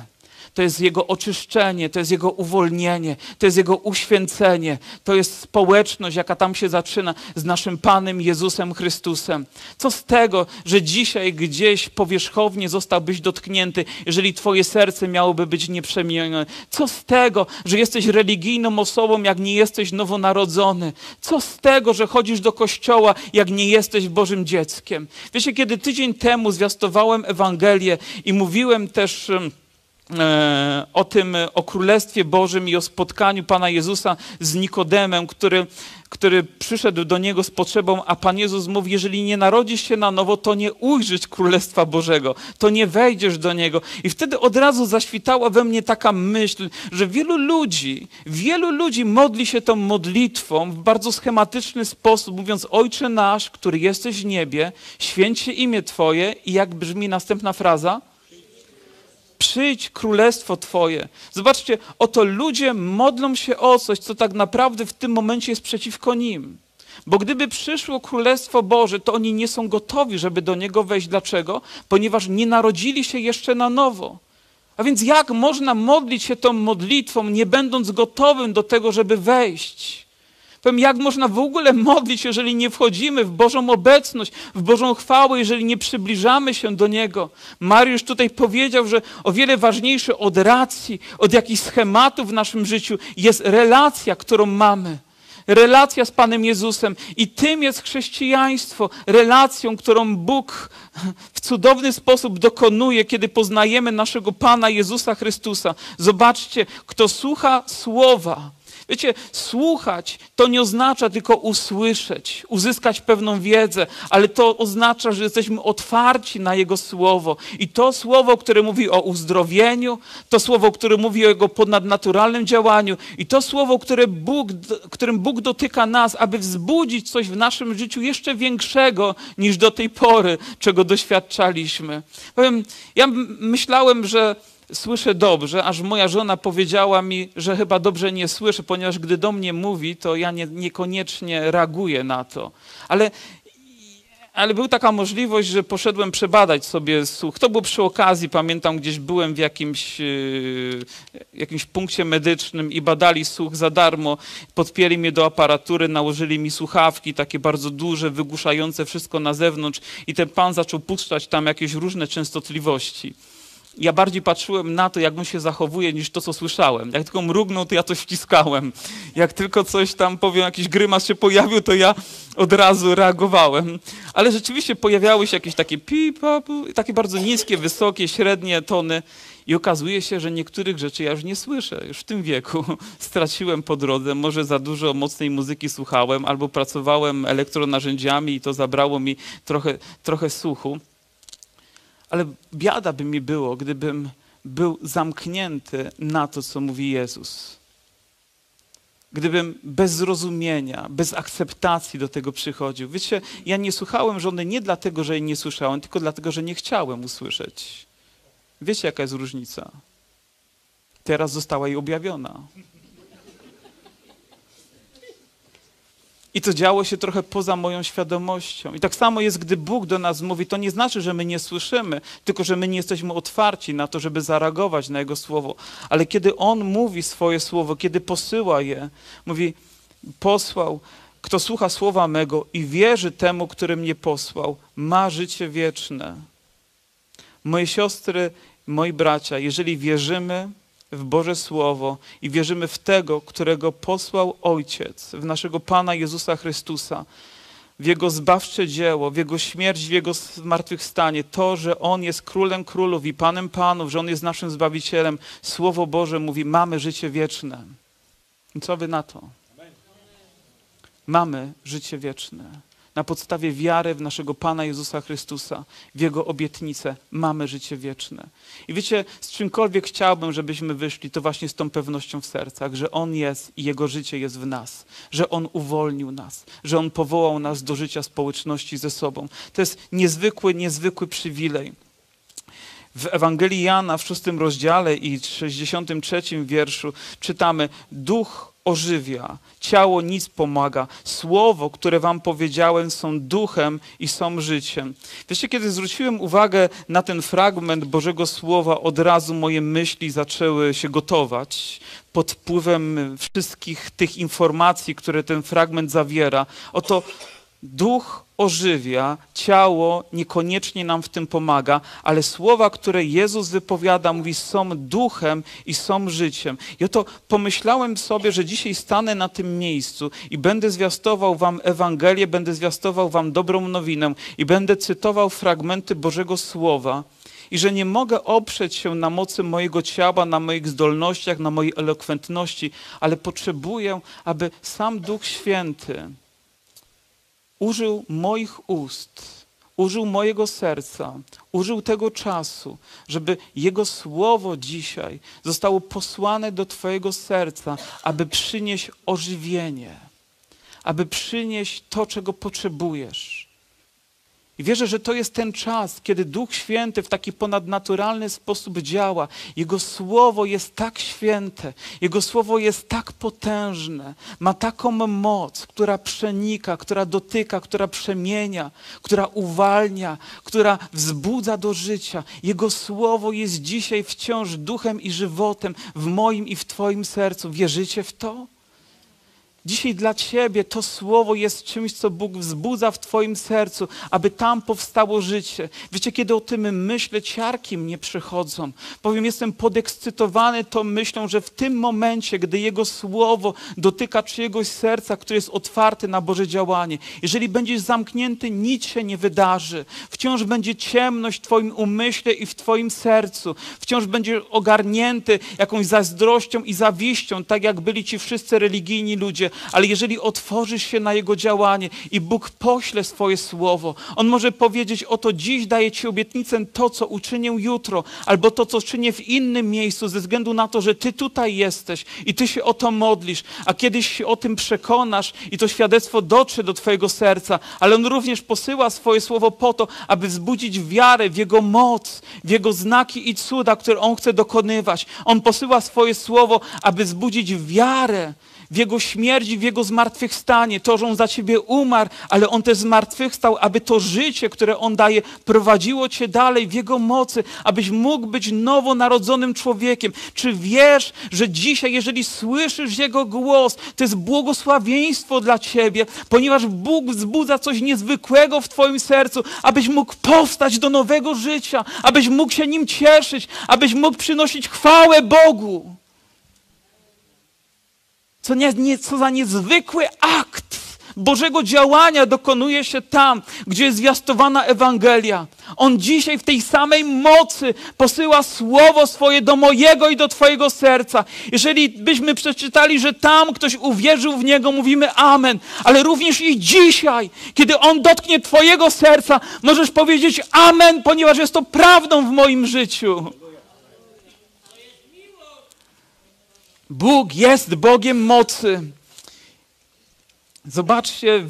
to jest Jego oczyszczenie, to jest Jego uwolnienie, to jest Jego uświęcenie, to jest społeczność, jaka tam się zaczyna z naszym Panem Jezusem Chrystusem. Co z tego, że dzisiaj gdzieś powierzchownie zostałbyś dotknięty, jeżeli Twoje serce miałoby być nieprzemienione? Co z tego, że jesteś religijną osobą, jak nie jesteś nowonarodzony? Co z tego, że chodzisz do kościoła, jak nie jesteś Bożym dzieckiem? Wiecie, kiedy tydzień temu zwiastowałem Ewangelię i mówiłem też o tym, o Królestwie Bożym i o spotkaniu Pana Jezusa z Nikodemem, który, który przyszedł do Niego z potrzebą, a Pan Jezus mówi, jeżeli nie narodzisz się na nowo, to nie ujrzysz Królestwa Bożego, to nie wejdziesz do Niego. I wtedy od razu zaświtała we mnie taka myśl, że wielu ludzi, wielu ludzi modli się tą modlitwą w bardzo schematyczny sposób, mówiąc Ojcze nasz, który jesteś w niebie, święć się imię Twoje i jak brzmi następna fraza? Przyjdź królestwo Twoje. Zobaczcie, oto ludzie modlą się o coś, co tak naprawdę w tym momencie jest przeciwko nim. Bo gdyby przyszło Królestwo Boże, to oni nie są gotowi, żeby do niego wejść. Dlaczego? Ponieważ nie narodzili się jeszcze na nowo. A więc jak można modlić się tą modlitwą, nie będąc gotowym do tego, żeby wejść? Powiem, jak można w ogóle modlić, jeżeli nie wchodzimy w Bożą obecność, w Bożą chwałę, jeżeli nie przybliżamy się do Niego? Mariusz tutaj powiedział, że o wiele ważniejsze od racji, od jakichś schematów w naszym życiu jest relacja, którą mamy. Relacja z Panem Jezusem. I tym jest chrześcijaństwo. Relacją, którą Bóg w cudowny sposób dokonuje, kiedy poznajemy naszego Pana Jezusa Chrystusa. Zobaczcie, kto słucha słowa, Wiecie, słuchać to nie oznacza tylko usłyszeć, uzyskać pewną wiedzę, ale to oznacza, że jesteśmy otwarci na Jego słowo. I to słowo, które mówi o uzdrowieniu, to słowo, które mówi o Jego ponadnaturalnym działaniu, i to słowo, które Bóg, którym Bóg dotyka nas, aby wzbudzić coś w naszym życiu jeszcze większego niż do tej pory, czego doświadczaliśmy. Powiem, ja myślałem, że słyszę dobrze, aż moja żona powiedziała mi, że chyba dobrze nie słyszę, ponieważ gdy do mnie mówi, to ja nie, niekoniecznie reaguję na to. Ale, ale była taka możliwość, że poszedłem przebadać sobie słuch. To było przy okazji, pamiętam, gdzieś byłem w jakimś, yy, jakimś punkcie medycznym i badali słuch za darmo. Podpięli mnie do aparatury, nałożyli mi słuchawki, takie bardzo duże, wygłuszające wszystko na zewnątrz i ten pan zaczął puszczać tam jakieś różne częstotliwości ja bardziej patrzyłem na to, jak on się zachowuje, niż to, co słyszałem. Jak tylko mrugnął, to ja coś wciskałem. Jak tylko coś tam, powiem, jakiś grymas się pojawił, to ja od razu reagowałem. Ale rzeczywiście pojawiały się jakieś takie pipa, takie bardzo niskie, wysokie, średnie tony. I okazuje się, że niektórych rzeczy ja już nie słyszę. Już w tym wieku straciłem po drodze. Może za dużo mocnej muzyki słuchałem, albo pracowałem elektronarzędziami i to zabrało mi trochę, trochę słuchu. Ale biada by mi było, gdybym był zamknięty na to, co mówi Jezus. Gdybym bez zrozumienia, bez akceptacji do tego przychodził. Wiecie, ja nie słuchałem żony nie dlatego, że jej nie słyszałem, tylko dlatego, że nie chciałem usłyszeć. Wiecie, jaka jest różnica? Teraz została jej objawiona. I to działo się trochę poza moją świadomością. I tak samo jest, gdy Bóg do nas mówi, to nie znaczy, że my nie słyszymy, tylko że my nie jesteśmy otwarci na to, żeby zareagować na Jego słowo. Ale kiedy On mówi swoje słowo, kiedy posyła je, mówi, posłał, kto słucha słowa mego i wierzy temu, który mnie posłał, ma życie wieczne. Moje siostry, moi bracia, jeżeli wierzymy, w Boże Słowo i wierzymy w tego, którego posłał Ojciec, w naszego Pana Jezusa Chrystusa, w Jego zbawcze dzieło, w Jego śmierć, w Jego zmartwychwstanie, to, że On jest Królem Królów i Panem Panów, że On jest naszym Zbawicielem, Słowo Boże mówi, mamy życie wieczne. I co Wy na to? Mamy życie wieczne na podstawie wiary w naszego Pana Jezusa Chrystusa, w Jego obietnicę, mamy życie wieczne. I wiecie, z czymkolwiek chciałbym, żebyśmy wyszli, to właśnie z tą pewnością w sercach, że On jest i Jego życie jest w nas, że On uwolnił nas, że On powołał nas do życia społeczności ze sobą. To jest niezwykły, niezwykły przywilej. W Ewangelii Jana w szóstym rozdziale i 63 wierszu czytamy: Duch ożywia, ciało nic pomaga. Słowo, które wam powiedziałem, są duchem i są życiem. Wiecie, kiedy zwróciłem uwagę na ten fragment Bożego Słowa, od razu moje myśli zaczęły się gotować pod wpływem wszystkich tych informacji, które ten fragment zawiera. Oto duch ożywia, ciało niekoniecznie nam w tym pomaga, ale słowa, które Jezus wypowiada, mówi, są duchem i są życiem. I oto pomyślałem sobie, że dzisiaj stanę na tym miejscu i będę zwiastował wam Ewangelię, będę zwiastował wam dobrą nowinę i będę cytował fragmenty Bożego Słowa i że nie mogę oprzeć się na mocy mojego ciała, na moich zdolnościach, na mojej elokwentności, ale potrzebuję, aby sam Duch Święty użył moich ust, użył mojego serca, użył tego czasu, żeby Jego Słowo dzisiaj zostało posłane do Twojego serca, aby przynieść ożywienie, aby przynieść to, czego potrzebujesz. I wierzę, że to jest ten czas, kiedy Duch Święty w taki ponadnaturalny sposób działa. Jego słowo jest tak święte, Jego słowo jest tak potężne, ma taką moc, która przenika, która dotyka, która przemienia, która uwalnia, która wzbudza do życia. Jego słowo jest dzisiaj wciąż duchem i żywotem w moim i w Twoim sercu. Wierzycie w to? Dzisiaj dla Ciebie to słowo jest czymś, co Bóg wzbudza w Twoim sercu, aby tam powstało życie. Wiecie, kiedy o tym myślę, ciarki mnie przychodzą. Powiem, jestem podekscytowany tą myślą, że w tym momencie, gdy Jego słowo dotyka czyjegoś serca, które jest otwarte na Boże działanie, jeżeli będziesz zamknięty, nic się nie wydarzy. Wciąż będzie ciemność w Twoim umyśle i w Twoim sercu. Wciąż będziesz ogarnięty jakąś zazdrością i zawiścią, tak jak byli ci wszyscy religijni ludzie ale jeżeli otworzysz się na Jego działanie i Bóg pośle swoje słowo, On może powiedzieć, oto dziś daję Ci obietnicę to, co uczynię jutro, albo to, co czynię w innym miejscu, ze względu na to, że Ty tutaj jesteś i Ty się o to modlisz, a kiedyś się o tym przekonasz i to świadectwo dotrze do Twojego serca, ale On również posyła swoje słowo po to, aby wzbudzić wiarę w Jego moc, w Jego znaki i cuda, które On chce dokonywać. On posyła swoje słowo, aby wzbudzić wiarę w Jego śmierci, w Jego zmartwychwstanie, to, że On za Ciebie umarł, ale On też zmartwychwstał, aby to życie, które On daje, prowadziło Cię dalej w Jego mocy, abyś mógł być nowonarodzonym człowiekiem. Czy wiesz, że dzisiaj, jeżeli słyszysz Jego głos, to jest błogosławieństwo dla Ciebie, ponieważ Bóg wzbudza coś niezwykłego w Twoim sercu, abyś mógł powstać do nowego życia, abyś mógł się nim cieszyć, abyś mógł przynosić chwałę Bogu. Co, nie, nie, co za niezwykły akt Bożego działania dokonuje się tam, gdzie jest zwiastowana Ewangelia. On dzisiaj w tej samej mocy posyła słowo swoje do mojego i do Twojego serca. Jeżeli byśmy przeczytali, że tam ktoś uwierzył w Niego, mówimy Amen. Ale również i dzisiaj, kiedy On dotknie Twojego serca, możesz powiedzieć Amen, ponieważ jest to prawdą w moim życiu. Bóg jest Bogiem mocy. Zobaczcie,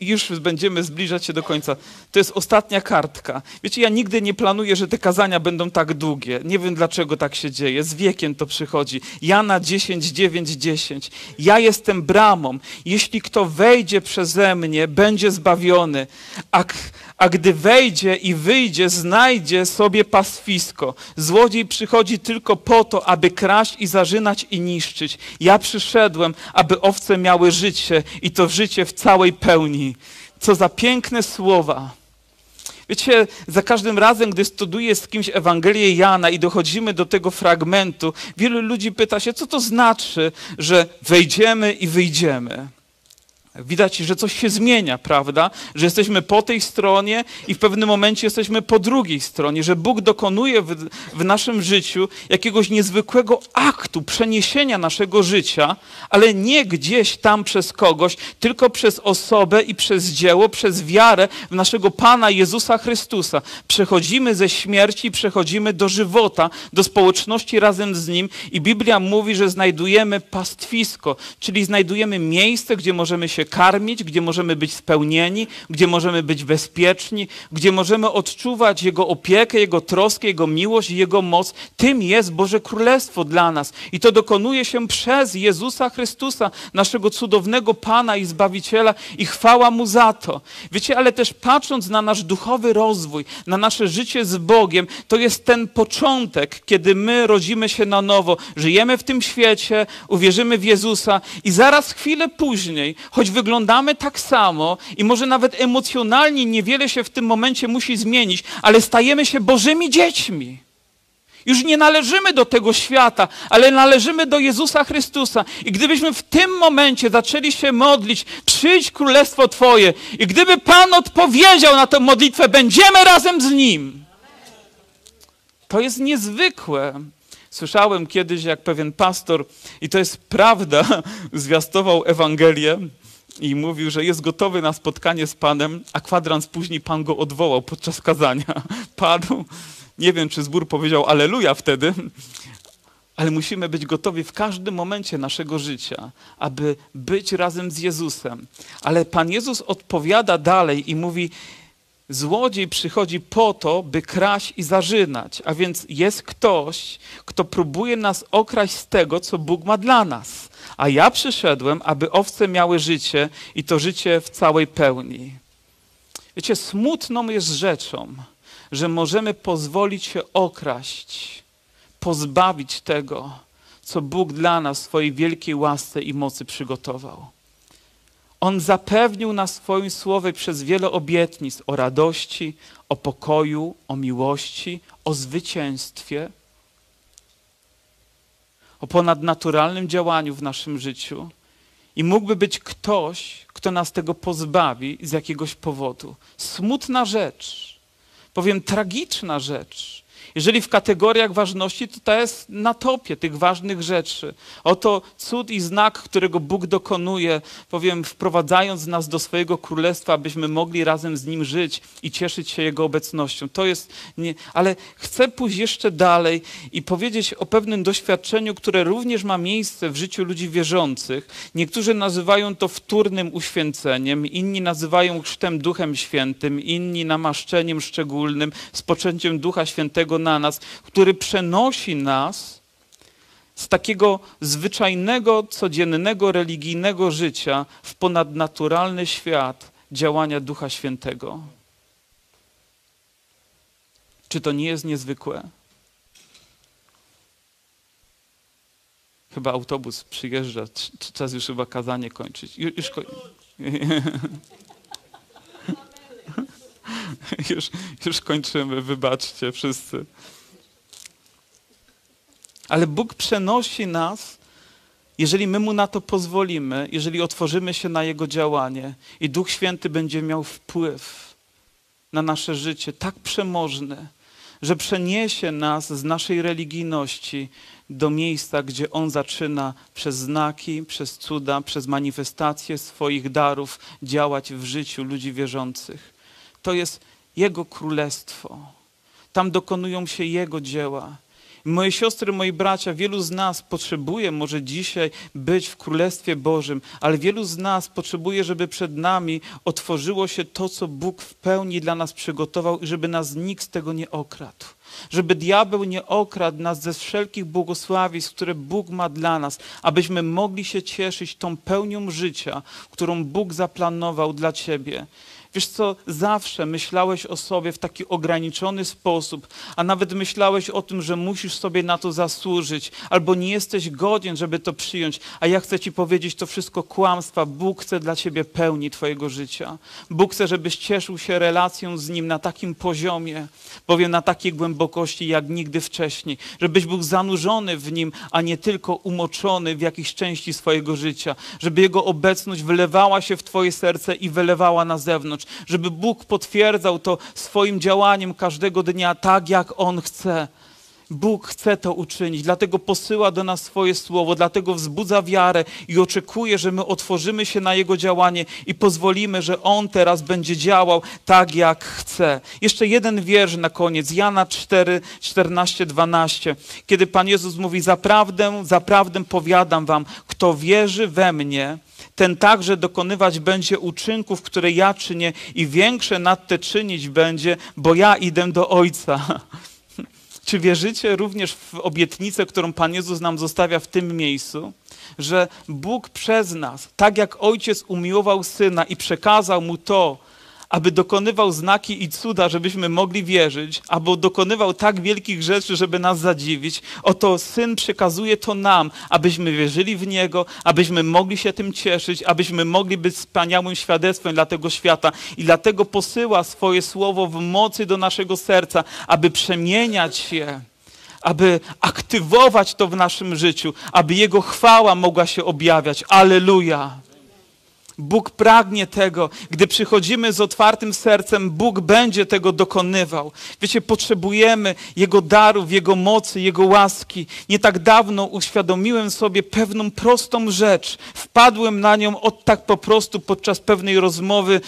już będziemy zbliżać się do końca. To jest ostatnia kartka. Wiecie, ja nigdy nie planuję, że te kazania będą tak długie. Nie wiem, dlaczego tak się dzieje. Z wiekiem to przychodzi. Jana 10, 9, 10. Ja jestem bramą. Jeśli kto wejdzie przeze mnie, będzie zbawiony. A, a gdy wejdzie i wyjdzie, znajdzie sobie pastwisko. Złodziej przychodzi tylko po to, aby kraść i zarzynać i niszczyć. Ja przyszedłem, aby owce miały życie i to życie w całej pełni. Co za piękne słowa. Wiecie, za każdym razem, gdy studiuję z kimś Ewangelię Jana i dochodzimy do tego fragmentu, wielu ludzi pyta się, co to znaczy, że wejdziemy i wyjdziemy. Widać, że coś się zmienia, prawda? Że jesteśmy po tej stronie i w pewnym momencie jesteśmy po drugiej stronie, że Bóg dokonuje w, w, naszym życiu jakiegoś niezwykłego aktu przeniesienia naszego życia, ale nie gdzieś tam przez kogoś, tylko przez osobę i przez dzieło, przez wiarę w naszego Pana Jezusa Chrystusa. Przechodzimy ze śmierci, przechodzimy do żywota, do społeczności razem z Nim i Biblia mówi, że znajdujemy pastwisko, czyli znajdujemy miejsce, gdzie możemy się się karmić, gdzie możemy być spełnieni, gdzie możemy być bezpieczni, gdzie możemy odczuwać Jego opiekę, Jego troskę, Jego miłość i Jego moc. Tym jest Boże Królestwo dla nas. I to dokonuje się przez Jezusa Chrystusa, naszego cudownego Pana i Zbawiciela i chwała Mu za to. Wiecie, ale też patrząc na nasz duchowy rozwój, na nasze życie z Bogiem, to jest ten początek, kiedy my rodzimy się na nowo, żyjemy w tym świecie, uwierzymy w Jezusa i zaraz chwilę później, choć wyglądamy tak samo i może nawet emocjonalnie niewiele się w tym momencie musi zmienić, ale stajemy się Bożymi dziećmi. Już nie należymy do tego świata, ale należymy do Jezusa Chrystusa. I gdybyśmy w tym momencie zaczęli się modlić, przyjdź królestwo Twoje, i gdyby Pan odpowiedział na tę modlitwę, będziemy razem z Nim. To jest niezwykłe. Słyszałem kiedyś, jak pewien pastor, i to jest prawda, zwiastował Ewangelię i mówił, że jest gotowy na spotkanie z Panem, a kwadrans później Pan go odwołał podczas kazania. Padł. Nie wiem, czy zbór powiedział Aleluja wtedy, ale musimy być gotowi w każdym momencie naszego życia, aby być razem z Jezusem. Ale Pan Jezus odpowiada dalej i mówi: Złodziej przychodzi po to, by kraść i zarzynać, a więc jest ktoś, kto próbuje nas okraść z tego, co Bóg ma dla nas. A ja przyszedłem, aby owce miały życie i to życie w całej pełni. Wiecie, smutną jest rzeczą, że możemy pozwolić się okraść, pozbawić tego, co Bóg dla nas w swojej wielkiej łasce i mocy przygotował. On zapewnił na swoim słowie przez wiele obietnic o radości, o pokoju, o miłości, o zwycięstwie, o ponadnaturalnym działaniu w naszym życiu. I mógłby być ktoś, kto nas tego pozbawi z jakiegoś powodu. Smutna rzecz, powiem tragiczna rzecz, jeżeli w kategoriach ważności, to to jest na topie tych ważnych rzeczy. Oto cud i znak, którego Bóg dokonuje, powiem, wprowadzając nas do swojego królestwa, abyśmy mogli razem z Nim żyć i cieszyć się Jego obecnością. To jest, nie, ale chcę pójść jeszcze dalej i powiedzieć o pewnym doświadczeniu, które również ma miejsce w życiu ludzi wierzących. Niektórzy nazywają to wtórnym uświęceniem, inni nazywają chrztem Duchem Świętym, inni namaszczeniem szczególnym, spoczęciem Ducha Świętego na nas, który przenosi nas z takiego zwyczajnego, codziennego, religijnego życia w ponadnaturalny świat działania Ducha Świętego. Czy to nie jest niezwykłe? Chyba autobus przyjeżdża, czas już chyba kazanie kończyć. Już, już koń... już, już kończymy, wybaczcie wszyscy. Ale Bóg przenosi nas, jeżeli my Mu na to pozwolimy, jeżeli otworzymy się na Jego działanie i Duch Święty będzie miał wpływ na nasze życie tak przemożny, że przeniesie nas z naszej religijności do miejsca, gdzie On zaczyna przez znaki, przez cuda, przez manifestacje swoich darów działać w życiu ludzi wierzących. To jest Jego królestwo. Tam dokonują się Jego dzieła. Moje siostry, moi bracia, wielu z nas potrzebuje może dzisiaj być w Królestwie Bożym, ale wielu z nas potrzebuje, żeby przed nami otworzyło się to, co Bóg w pełni dla nas przygotował i żeby nas nikt z tego nie okradł. Żeby diabeł nie okradł nas ze wszelkich błogosławieństw, które Bóg ma dla nas, abyśmy mogli się cieszyć tą pełnią życia, którą Bóg zaplanował dla Ciebie. Wiesz co, zawsze myślałeś o sobie w taki ograniczony sposób, a nawet myślałeś o tym, że musisz sobie na to zasłużyć, albo nie jesteś godzien, żeby to przyjąć. A ja chcę Ci powiedzieć, to wszystko kłamstwa. Bóg chce dla Ciebie pełni Twojego życia. Bóg chce, żebyś cieszył się relacją z Nim na takim poziomie, powiem na takiej głębokości jak nigdy wcześniej, żebyś był zanurzony w Nim, a nie tylko umoczony w jakiejś części swojego życia, żeby Jego obecność wylewała się w Twoje serce i wylewała na zewnątrz zewnątrz, żeby Bóg potwierdzał to swoim działaniem każdego dnia tak, jak On chce. Bóg chce to uczynić, dlatego posyła do nas swoje słowo, dlatego wzbudza wiarę i oczekuje, że my otworzymy się na Jego działanie i pozwolimy, że On teraz będzie działał tak, jak chce. Jeszcze jeden wiersz na koniec, Jana 4, 14, 12, kiedy Pan Jezus mówi, zaprawdę, zaprawdę powiadam wam, kto wierzy we mnie, ten także dokonywać będzie uczynków, które ja czynię i większe nad te czynić będzie, bo ja idę do Ojca. Czy wierzycie również w obietnicę, którą Pan Jezus nam zostawia w tym miejscu? Że Bóg przez nas, tak jak Ojciec umiłował Syna i przekazał Mu to, aby dokonywał znaki i cuda, żebyśmy mogli wierzyć, albo dokonywał tak wielkich rzeczy, żeby nas zadziwić. Oto Syn przekazuje to nam, abyśmy wierzyli w Niego, abyśmy mogli się tym cieszyć, abyśmy mogli być wspaniałym świadectwem dla tego świata. I dlatego posyła swoje słowo w mocy do naszego serca, aby przemieniać się aby aktywować to w naszym życiu, aby Jego chwała mogła się objawiać. Aleluja! Bóg pragnie tego. Gdy przychodzimy z otwartym sercem, Bóg będzie tego dokonywał. Wiecie, potrzebujemy Jego darów, Jego mocy, Jego łaski. Nie tak dawno uświadomiłem sobie pewną prostą rzecz. Wpadłem na nią od tak po prostu podczas pewnej rozmowy,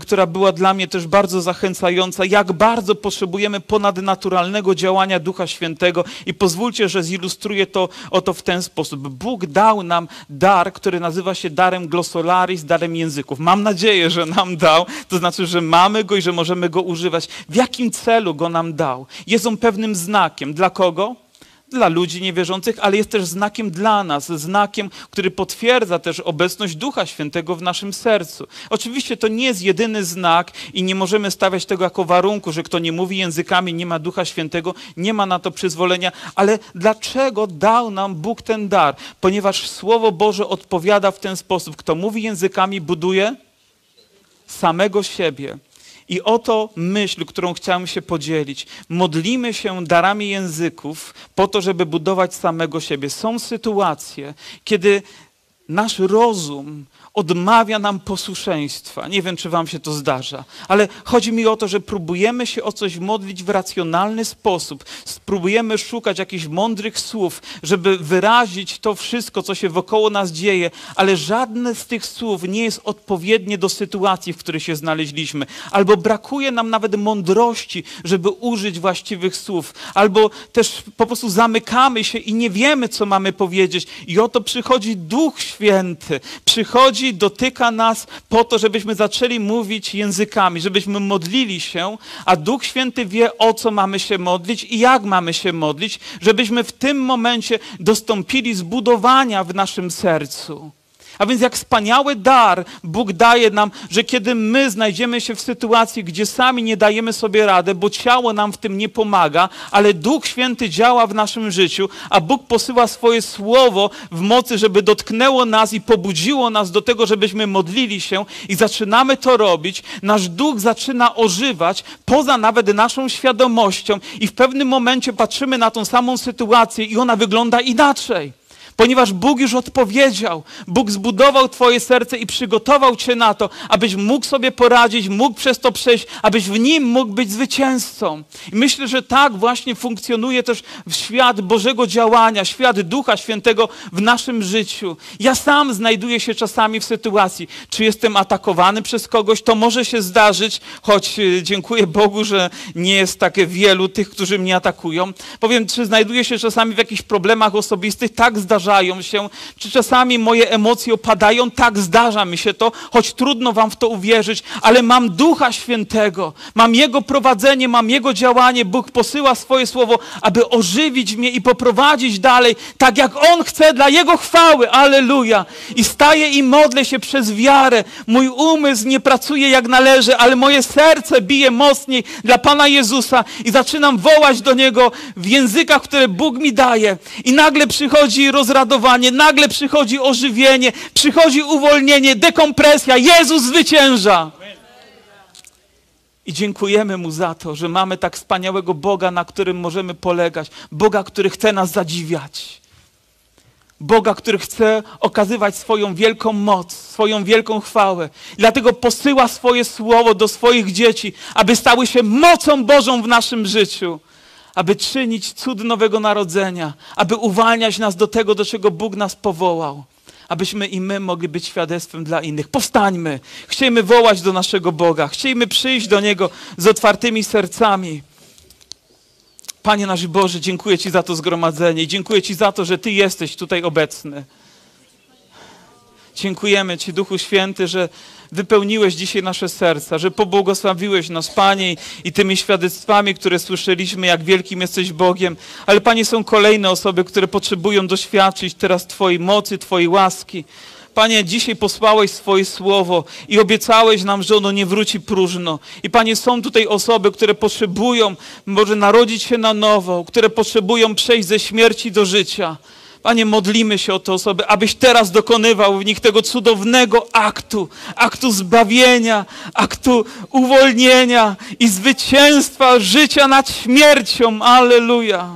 która była dla mnie też bardzo zachęcająca. Jak bardzo potrzebujemy ponadnaturalnego działania Ducha Świętego. I pozwólcie, że zilustruję to oto w ten sposób. Bóg dał nam dar, który nazywa się darem glossolaris, darem języków. Mam nadzieję, że nam dał, to znaczy, że mamy go i że możemy go używać. W jakim celu go nam dał? Jest on pewnym znakiem. Dla kogo? Dla ludzi niewierzących, ale jest też znakiem dla nas, znakiem, który potwierdza też obecność Ducha Świętego w naszym sercu. Oczywiście to nie jest jedyny znak i nie możemy stawiać tego jako warunku, że kto nie mówi językami, nie ma Ducha Świętego, nie ma na to przyzwolenia, ale dlaczego dał nam Bóg ten dar? Ponieważ Słowo Boże odpowiada w ten sposób, kto mówi językami, buduje samego siebie. I oto myśl, którą chciałem się podzielić. Modlimy się darami języków po to, żeby budować samego siebie. Są sytuacje, kiedy nasz rozum odmawia nam posłuszeństwa. Nie wiem, czy wam się to zdarza, ale chodzi mi o to, że próbujemy się o coś modlić w racjonalny sposób. Spróbujemy szukać jakichś mądrych słów, żeby wyrazić to wszystko, co się wokoło nas dzieje, ale żadne z tych słów nie jest odpowiednie do sytuacji, w której się znaleźliśmy. Albo brakuje nam nawet mądrości, żeby użyć właściwych słów, albo też po prostu zamykamy się i nie wiemy, co mamy powiedzieć. I oto przychodzi Duch Święty, przychodzi dotyka nas po to, żebyśmy zaczęli mówić językami, żebyśmy modlili się, a Duch Święty wie, o co mamy się modlić i jak mamy się modlić, żebyśmy w tym momencie dostąpili zbudowania w naszym sercu. A więc jak wspaniały dar Bóg daje nam, że kiedy my znajdziemy się w sytuacji, gdzie sami nie dajemy sobie rady, bo ciało nam w tym nie pomaga, ale Duch Święty działa w naszym życiu, a Bóg posyła swoje słowo w mocy, żeby dotknęło nas i pobudziło nas do tego, żebyśmy modlili się i zaczynamy to robić, nasz duch zaczyna ożywać poza nawet naszą świadomością i w pewnym momencie patrzymy na tą samą sytuację i ona wygląda inaczej. Ponieważ Bóg już odpowiedział, Bóg zbudował Twoje serce i przygotował Cię na to, abyś mógł sobie poradzić, mógł przez to przejść, abyś w nim mógł być zwycięzcą. I myślę, że tak właśnie funkcjonuje też świat Bożego działania, świat Ducha Świętego w naszym życiu. Ja sam znajduję się czasami w sytuacji, czy jestem atakowany przez kogoś, to może się zdarzyć, choć y, dziękuję Bogu, że nie jest tak wielu tych, którzy mnie atakują. Powiem, czy znajduję się czasami w jakichś problemach osobistych, tak zdarza zdarzają się, czy czasami moje emocje opadają, tak zdarza mi się to, choć trudno wam w to uwierzyć, ale mam Ducha Świętego, mam Jego prowadzenie, mam Jego działanie, Bóg posyła swoje słowo, aby ożywić mnie i poprowadzić dalej, tak jak On chce dla Jego chwały, aleluja. I staję i modlę się przez wiarę, mój umysł nie pracuje jak należy, ale moje serce bije mocniej dla Pana Jezusa i zaczynam wołać do Niego w językach, które Bóg mi daje. I nagle przychodzi rozwiązanie rozradowanie, nagle przychodzi ożywienie, przychodzi uwolnienie, dekompresja. Jezus zwycięża. I dziękujemy Mu za to, że mamy tak wspaniałego Boga, na którym możemy polegać. Boga, który chce nas zadziwiać. Boga, który chce okazywać swoją wielką moc, swoją wielką chwałę. Dlatego posyła swoje słowo do swoich dzieci, aby stały się mocą Bożą w naszym życiu aby czynić cud nowego narodzenia, aby uwalniać nas do tego, do czego Bóg nas powołał, abyśmy i my mogli być świadectwem dla innych. Powstańmy, chciejmy wołać do naszego Boga, chciejmy przyjść do Niego z otwartymi sercami. Panie nasz Boże, dziękuję Ci za to zgromadzenie i dziękuję Ci za to, że Ty jesteś tutaj obecny. Dziękujemy Ci, Duchu Święty, że wypełniłeś dzisiaj nasze serca, że pobłogosławiłeś nas, Panie, i tymi świadectwami, które słyszeliśmy, jak wielkim jesteś Bogiem. Ale, Panie, są kolejne osoby, które potrzebują doświadczyć teraz Twojej mocy, Twojej łaski. Panie, dzisiaj posłałeś swoje słowo i obiecałeś nam, że ono nie wróci próżno. I Panie, są tutaj osoby, które potrzebują może narodzić się na nowo, które potrzebują przejść ze śmierci do życia. Panie, modlimy się o te osoby, abyś teraz dokonywał w nich tego cudownego aktu, aktu zbawienia, aktu uwolnienia i zwycięstwa życia nad śmiercią. Aleluja.